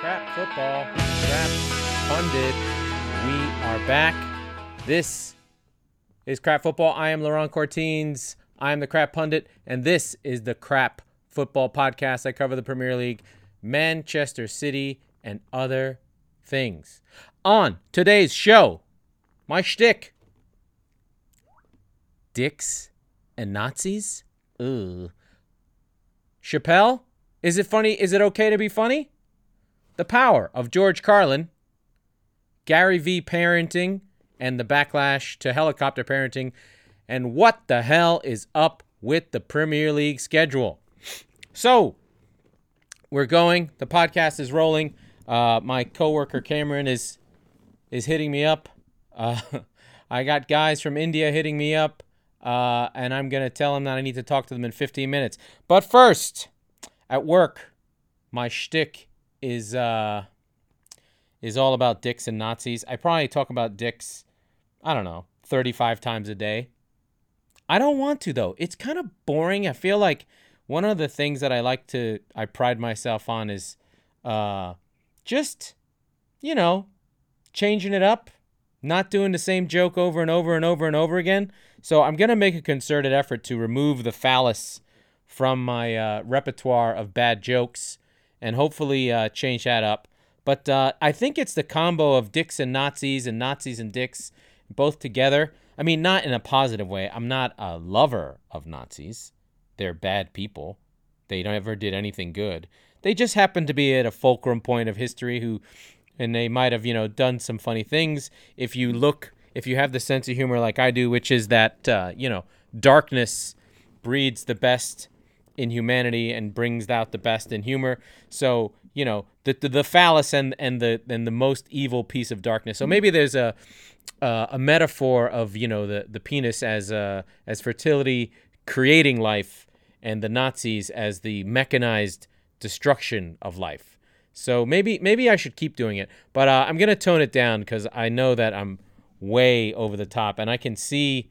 Crap football, crap pundit. We are back. This is Crap Football. I am Laurent Cortines. I am the Crap Pundit, and this is the Crap Football Podcast. I cover the Premier League, Manchester City, and other things. On today's show, my shtick dicks and Nazis? Ugh. Chappelle? Is it funny? Is it okay to be funny? The power of George Carlin, Gary V parenting, and the backlash to helicopter parenting, and what the hell is up with the Premier League schedule? So, we're going. The podcast is rolling. Uh, my coworker Cameron is is hitting me up. Uh, I got guys from India hitting me up, uh, and I'm gonna tell them that I need to talk to them in 15 minutes. But first, at work, my shtick is uh, is all about dicks and Nazis. I probably talk about dicks, I don't know, 35 times a day. I don't want to though. It's kind of boring. I feel like one of the things that I like to I pride myself on is uh just you know, changing it up, not doing the same joke over and over and over and over again. So I'm going to make a concerted effort to remove the phallus from my uh, repertoire of bad jokes and hopefully uh, change that up. But uh, I think it's the combo of dicks and Nazis and Nazis and dicks both together. I mean, not in a positive way. I'm not a lover of Nazis. They're bad people. They never did anything good. They just happen to be at a fulcrum point of history who, and they might have, you know, done some funny things. If you look, if you have the sense of humor like I do, which is that, uh, you know, darkness breeds the best in humanity and brings out the best in humor. So you know the the, the phallus and and the and the most evil piece of darkness. So maybe there's a uh, a metaphor of you know the the penis as uh, as fertility creating life and the Nazis as the mechanized destruction of life. So maybe maybe I should keep doing it, but uh, I'm gonna tone it down because I know that I'm way over the top, and I can see.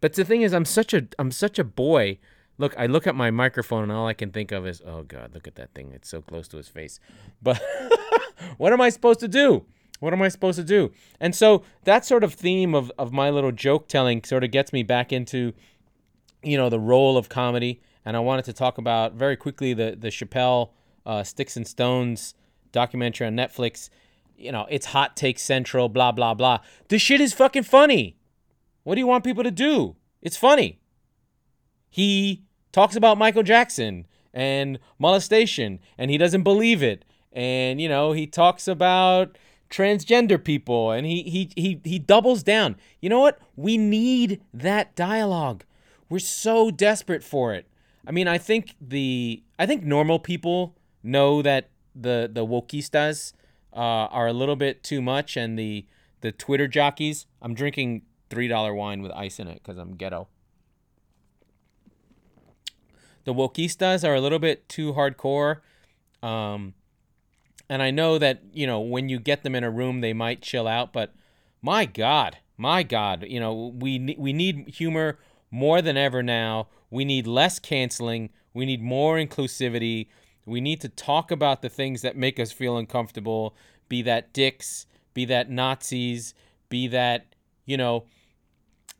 But the thing is, I'm such a I'm such a boy look i look at my microphone and all i can think of is oh god look at that thing. It's so close to his face. But what am i supposed to do? What am i supposed to do? And so that sort of theme of, of my little joke telling sort of gets me back into you know the role of comedy. And i wanted to talk about very quickly the the chappelle uh, sticks and stones documentary on netflix. You know it's hot take central blah blah blah. This shit is fucking funny. What do you want people to do? It's funny. He talks about Michael Jackson and molestation and he doesn't believe it. And you know, he talks about transgender people and he he he he doubles down. You know what? We need that dialogue. We're so desperate for it. I mean, I think the I think normal people know that the the wokeistas uh, are a little bit too much, and the the Twitter jockeys. I'm drinking three dollar wine with ice in it because I'm ghetto the wokeistas are a little bit too hardcore. Um, and I know that, you know, when you get them in a room, they might chill out, but my God, my God, you know, we, we need humor more than ever now. We need less canceling. We need more inclusivity. We need to talk about the things that make us feel uncomfortable, be that dicks, be that Nazis, be that, you know,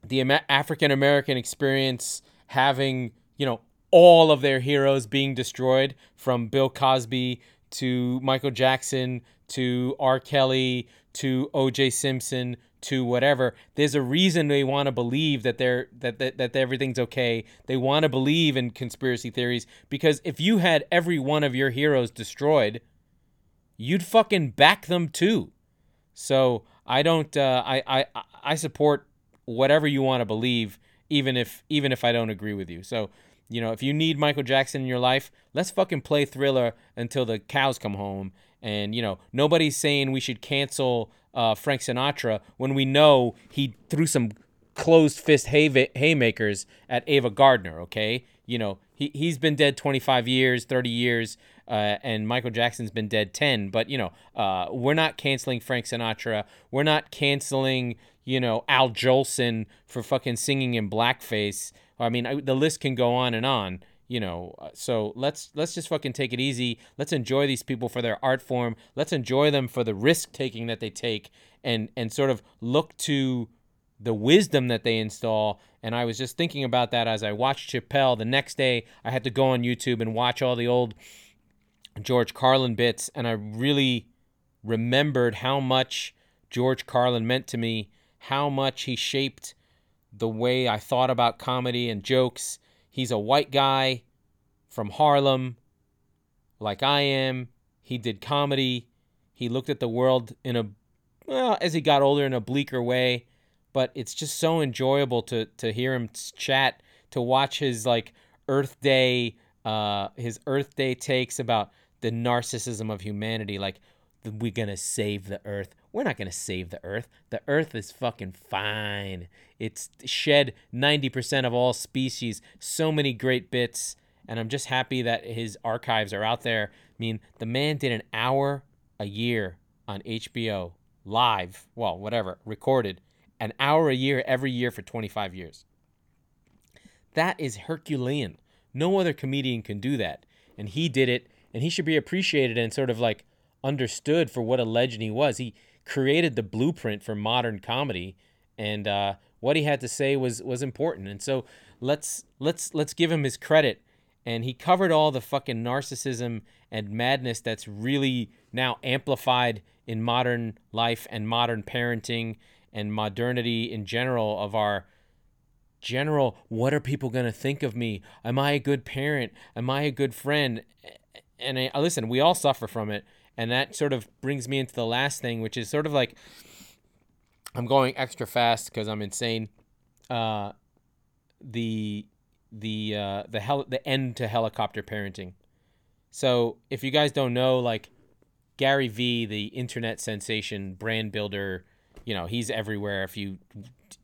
the African American experience having, you know, all of their heroes being destroyed from Bill Cosby to Michael Jackson to R. Kelly to O.J. Simpson to whatever. There's a reason they want to believe that they're that, that that everything's okay. They want to believe in conspiracy theories because if you had every one of your heroes destroyed, you'd fucking back them too. So I don't. Uh, I I I support whatever you want to believe, even if even if I don't agree with you. So you know, if you need Michael Jackson in your life, let's fucking play Thriller until the cows come home. And you know, nobody's saying we should cancel uh, Frank Sinatra when we know he threw some closed fist hay- haymakers at Ava Gardner. Okay, you know he he's been dead 25 years, 30 years, uh, and Michael Jackson's been dead 10. But you know, uh, we're not canceling Frank Sinatra. We're not canceling you know Al Jolson for fucking singing in blackface. I mean, I, the list can go on and on. you know uh, so let's let's just fucking take it easy. Let's enjoy these people for their art form. Let's enjoy them for the risk taking that they take and and sort of look to the wisdom that they install. And i was just thinking about that as i watched chappelle the next day. I had to go on youtube and watch all the old george carlin bits. And i really remembered how much george carlin meant to me how much he shaped the way i thought about comedy and jokes He's a white guy from Harlem, like I am. He did comedy. He looked at the world in a, well, as he got older, in a bleaker way. But it's just so enjoyable to to hear him chat, to watch his like Earth Day, uh, his Earth Day takes about the narcissism of humanity. Like, we're gonna save the Earth. We're not gonna save the Earth. The Earth is fucking fine. It's shed 90% of all species. So many great bits. And I'm just happy that his archives are out there. I mean, the man did an hour a year on HBO, live, well, whatever, recorded, an hour a year every year for 25 years. That is Herculean. No other comedian can do that. And he did it, and he should be appreciated and sort of like understood for what a legend he was. He created the blueprint for modern comedy, and uh, what he had to say was was important. And so let's let's let's give him his credit. And he covered all the fucking narcissism and madness that's really now amplified in modern life and modern parenting and modernity in general of our general what are people going to think of me am i a good parent am i a good friend and I, listen we all suffer from it and that sort of brings me into the last thing which is sort of like I'm going extra fast because I'm insane. Uh, the the uh, the hel- the end to helicopter parenting. So if you guys don't know, like Gary Vee, the internet sensation, brand builder, you know he's everywhere. If you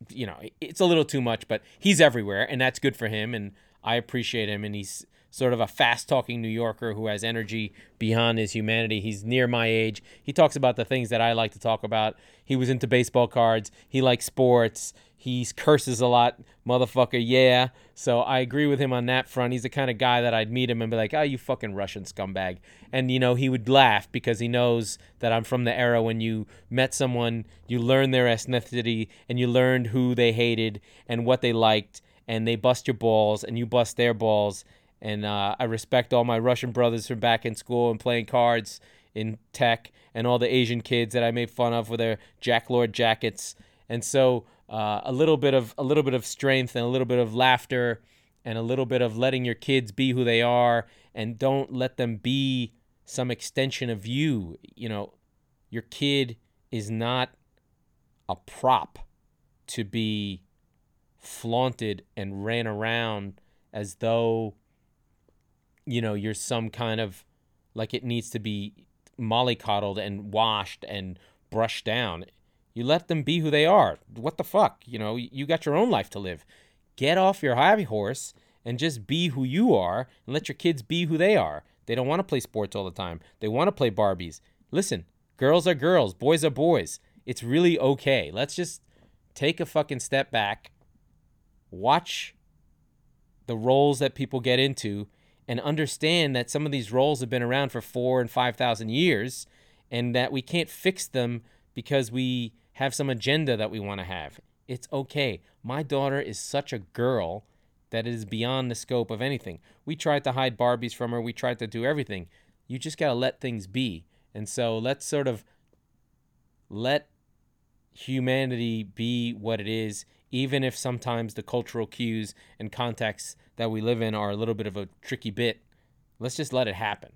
you know it's a little too much, but he's everywhere, and that's good for him. And I appreciate him, and he's sort of a fast talking New Yorker who has energy beyond his humanity. He's near my age. He talks about the things that I like to talk about. He was into baseball cards. He likes sports. He curses a lot, motherfucker, yeah. So I agree with him on that front. He's the kind of guy that I'd meet him and be like, oh, you fucking Russian scumbag. And, you know, he would laugh because he knows that I'm from the era when you met someone, you learned their ethnicity, and you learned who they hated and what they liked, and they bust your balls, and you bust their balls, and uh, I respect all my Russian brothers from back in school and playing cards in tech, and all the Asian kids that I made fun of with their Jack Lord jackets. And so uh, a little bit of a little bit of strength and a little bit of laughter and a little bit of letting your kids be who they are and don't let them be some extension of you. You know, your kid is not a prop to be flaunted and ran around as though you know, you're some kind of like it needs to be mollycoddled and washed and brushed down. You let them be who they are. What the fuck? You know, you got your own life to live. Get off your hobby horse and just be who you are and let your kids be who they are. They don't want to play sports all the time. They want to play Barbies. Listen, girls are girls, boys are boys. It's really okay. Let's just take a fucking step back, watch the roles that people get into, and understand that some of these roles have been around for four and five thousand years, and that we can't fix them because we have some agenda that we want to have. It's okay. My daughter is such a girl that it is beyond the scope of anything. We tried to hide Barbies from her. We tried to do everything. You just got to let things be. And so let's sort of let humanity be what it is, even if sometimes the cultural cues and contexts that we live in are a little bit of a tricky bit. Let's just let it happen.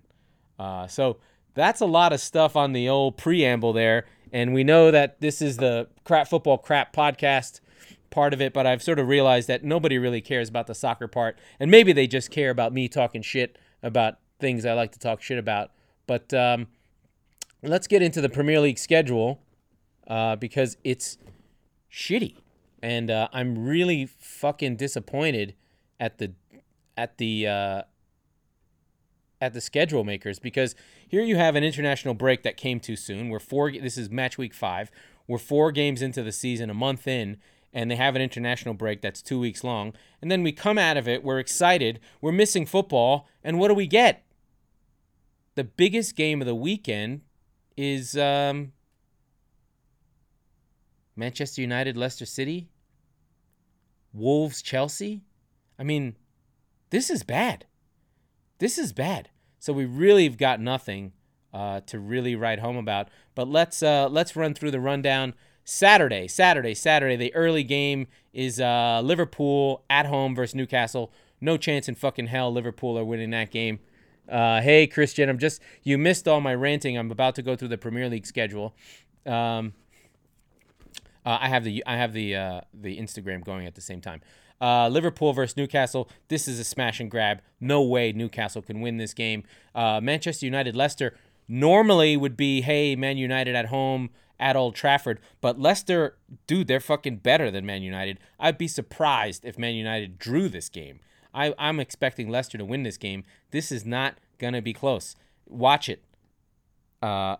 Uh, so that's a lot of stuff on the old preamble there. And we know that this is the crap football crap podcast part of it, but I've sort of realized that nobody really cares about the soccer part. And maybe they just care about me talking shit about things I like to talk shit about. But um, let's get into the Premier League schedule uh, because it's shitty. And uh, I'm really fucking disappointed at the at the uh, at the schedule makers because here you have an international break that came too soon. We're four. This is match week five. We're four games into the season, a month in, and they have an international break that's two weeks long. And then we come out of it, we're excited, we're missing football, and what do we get? The biggest game of the weekend is um, Manchester United, Leicester City, Wolves, Chelsea. I mean, this is bad. This is bad. So we really have got nothing uh, to really write home about. But let's uh, let's run through the rundown. Saturday, Saturday, Saturday. The early game is uh, Liverpool at home versus Newcastle. No chance in fucking hell Liverpool are winning that game. Uh, hey, Christian, I'm just you missed all my ranting. I'm about to go through the Premier League schedule. Um, uh, I have the I have the uh, the Instagram going at the same time. Uh, Liverpool versus Newcastle. This is a smash and grab. No way Newcastle can win this game. Uh, Manchester United, Leicester normally would be hey Man United at home at Old Trafford, but Leicester, dude, they're fucking better than Man United. I'd be surprised if Man United drew this game. I, I'm expecting Leicester to win this game. This is not gonna be close. Watch it. Uh,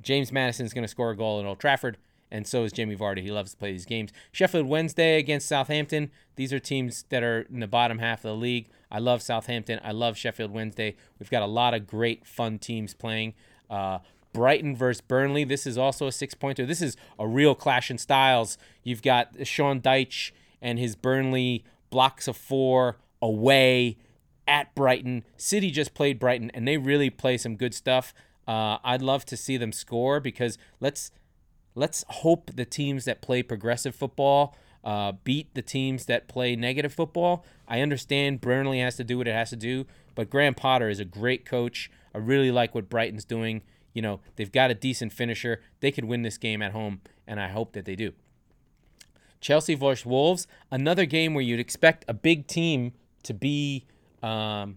James Maddison's gonna score a goal at Old Trafford and so is Jamie Vardy. He loves to play these games. Sheffield Wednesday against Southampton. These are teams that are in the bottom half of the league. I love Southampton. I love Sheffield Wednesday. We've got a lot of great, fun teams playing. Uh, Brighton versus Burnley. This is also a six pointer. This is a real clash in styles. You've got Sean Dyche and his Burnley blocks of four away at Brighton. City just played Brighton and they really play some good stuff. Uh, I'd love to see them score because let's let's hope the teams that play progressive football uh, beat the teams that play negative football. I understand Burnley has to do what it has to do, but Graham Potter is a great coach. I really like what Brighton's doing. You know, they've got a decent finisher. They could win this game at home, and I hope that they do. Chelsea versus Wolves, another game where you'd expect a big team to be um,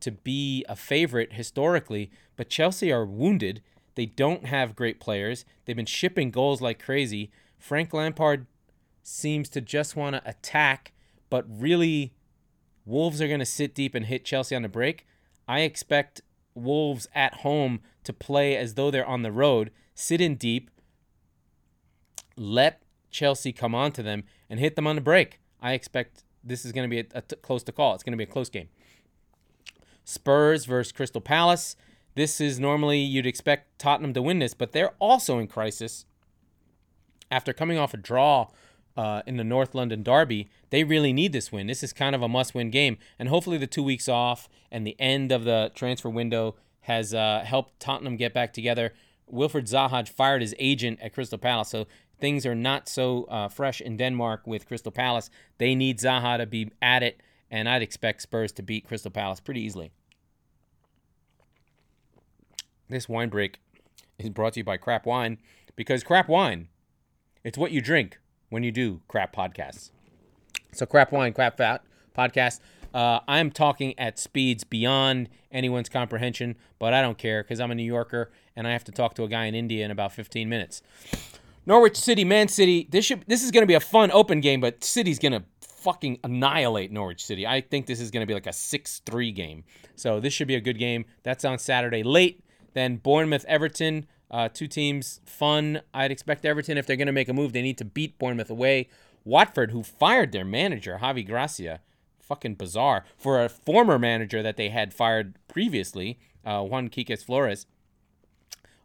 to be a favorite historically, but Chelsea are wounded they don't have great players. They've been shipping goals like crazy. Frank Lampard seems to just want to attack, but really, Wolves are going to sit deep and hit Chelsea on the break. I expect Wolves at home to play as though they're on the road, sit in deep, let Chelsea come onto them, and hit them on the break. I expect this is going to be a, a t- close to call. It's going to be a close game. Spurs versus Crystal Palace. This is normally you'd expect Tottenham to win this, but they're also in crisis. After coming off a draw uh, in the North London Derby, they really need this win. This is kind of a must win game. And hopefully, the two weeks off and the end of the transfer window has uh, helped Tottenham get back together. Wilfried Zaha fired his agent at Crystal Palace, so things are not so uh, fresh in Denmark with Crystal Palace. They need Zaha to be at it, and I'd expect Spurs to beat Crystal Palace pretty easily. This wine break is brought to you by Crap Wine because Crap Wine, it's what you drink when you do crap podcasts. So, Crap Wine, Crap Fat podcast. Uh, I'm talking at speeds beyond anyone's comprehension, but I don't care because I'm a New Yorker and I have to talk to a guy in India in about 15 minutes. Norwich City, Man City. This should this is going to be a fun open game, but City's going to fucking annihilate Norwich City. I think this is going to be like a 6-3 game. So this should be a good game. That's on Saturday late. Then Bournemouth, Everton, uh, two teams, fun. I'd expect Everton, if they're going to make a move, they need to beat Bournemouth away. Watford, who fired their manager, Javi Gracia, fucking bizarre, for a former manager that they had fired previously, uh, Juan Quiques Flores.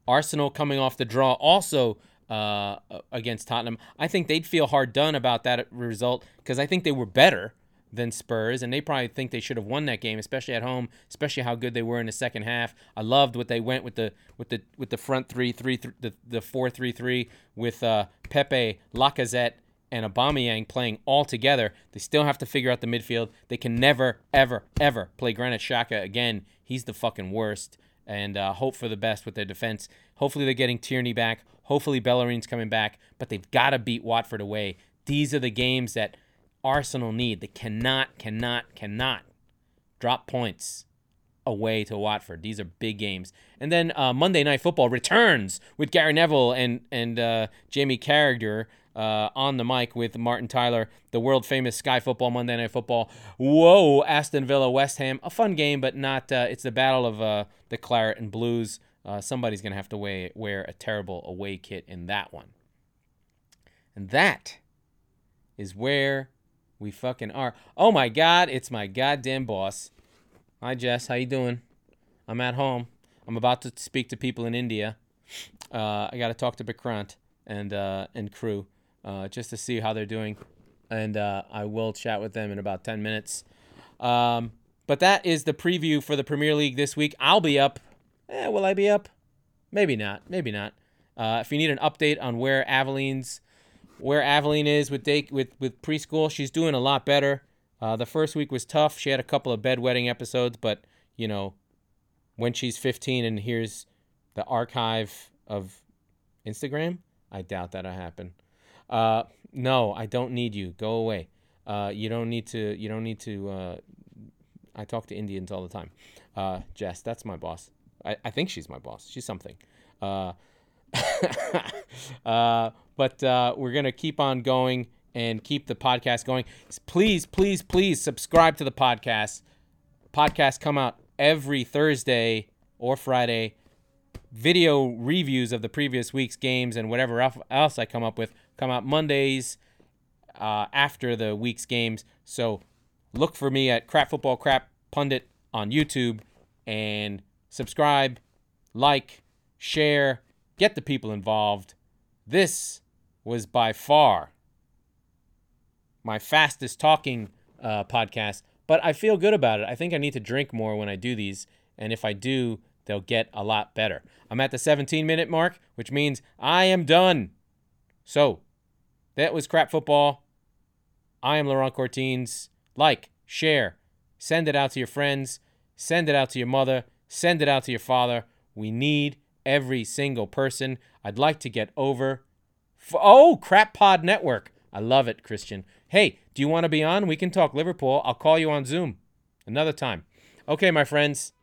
Arsenal coming off the draw also uh, against Tottenham. I think they'd feel hard done about that result because I think they were better than Spurs, and they probably think they should have won that game, especially at home, especially how good they were in the second half. I loved what they went with the with the with the front three, three, th- the the four three three with uh, Pepe, Lacazette, and Aubameyang playing all together. They still have to figure out the midfield. They can never, ever, ever play Granit Xhaka again. He's the fucking worst. And uh, hope for the best with their defense. Hopefully they're getting Tierney back. Hopefully Bellerin's coming back. But they've got to beat Watford away. These are the games that Arsenal need. They cannot, cannot, cannot drop points away to Watford. These are big games. And then uh, Monday Night Football returns with Gary Neville and and uh, Jamie Carragher uh, on the mic with Martin Tyler, the world famous Sky Football Monday Night Football. Whoa, Aston Villa, West Ham, a fun game, but not. Uh, it's the battle of uh, the Claret and Blues. Uh, somebody's gonna have to wear, wear a terrible away kit in that one. And that is where we fucking are. Oh my god, it's my goddamn boss. Hi Jess, how you doing? I'm at home. I'm about to speak to people in India. Uh, I got to talk to Bikrant and uh, and crew uh, just to see how they're doing, and uh, I will chat with them in about ten minutes. Um, but that is the preview for the Premier League this week. I'll be up. Eh, will I be up? Maybe not. Maybe not. Uh, if you need an update on where Aveline's where Aveline is with day, with with preschool, she's doing a lot better. Uh, the first week was tough. She had a couple of bedwetting episodes, but you know, when she's 15 and here's the archive of Instagram, I doubt that'll happen. Uh, no, I don't need you. Go away. Uh, you don't need to. You don't need to. Uh, I talk to Indians all the time. Uh, Jess, that's my boss. I, I think she's my boss. She's something. Uh, but uh, we're going to keep on going and keep the podcast going. Please, please, please subscribe to the podcast. Podcasts come out every Thursday or Friday. Video reviews of the previous week's games and whatever else I come up with come out Mondays uh, after the week's games. So look for me at Crap Football Crap Pundit on YouTube and subscribe, like, share, get the people involved. This was by far my fastest talking uh, podcast, but I feel good about it. I think I need to drink more when I do these, and if I do, they'll get a lot better. I'm at the 17 minute mark, which means I am done. So, that was Crap Football. I am Laurent Cortines. Like, share, send it out to your friends, send it out to your mother, send it out to your father. We need every single person. I'd like to get over. For, oh, Crap Pod Network. I love it, Christian. Hey, do you want to be on? We can talk Liverpool. I'll call you on Zoom another time. Okay, my friends.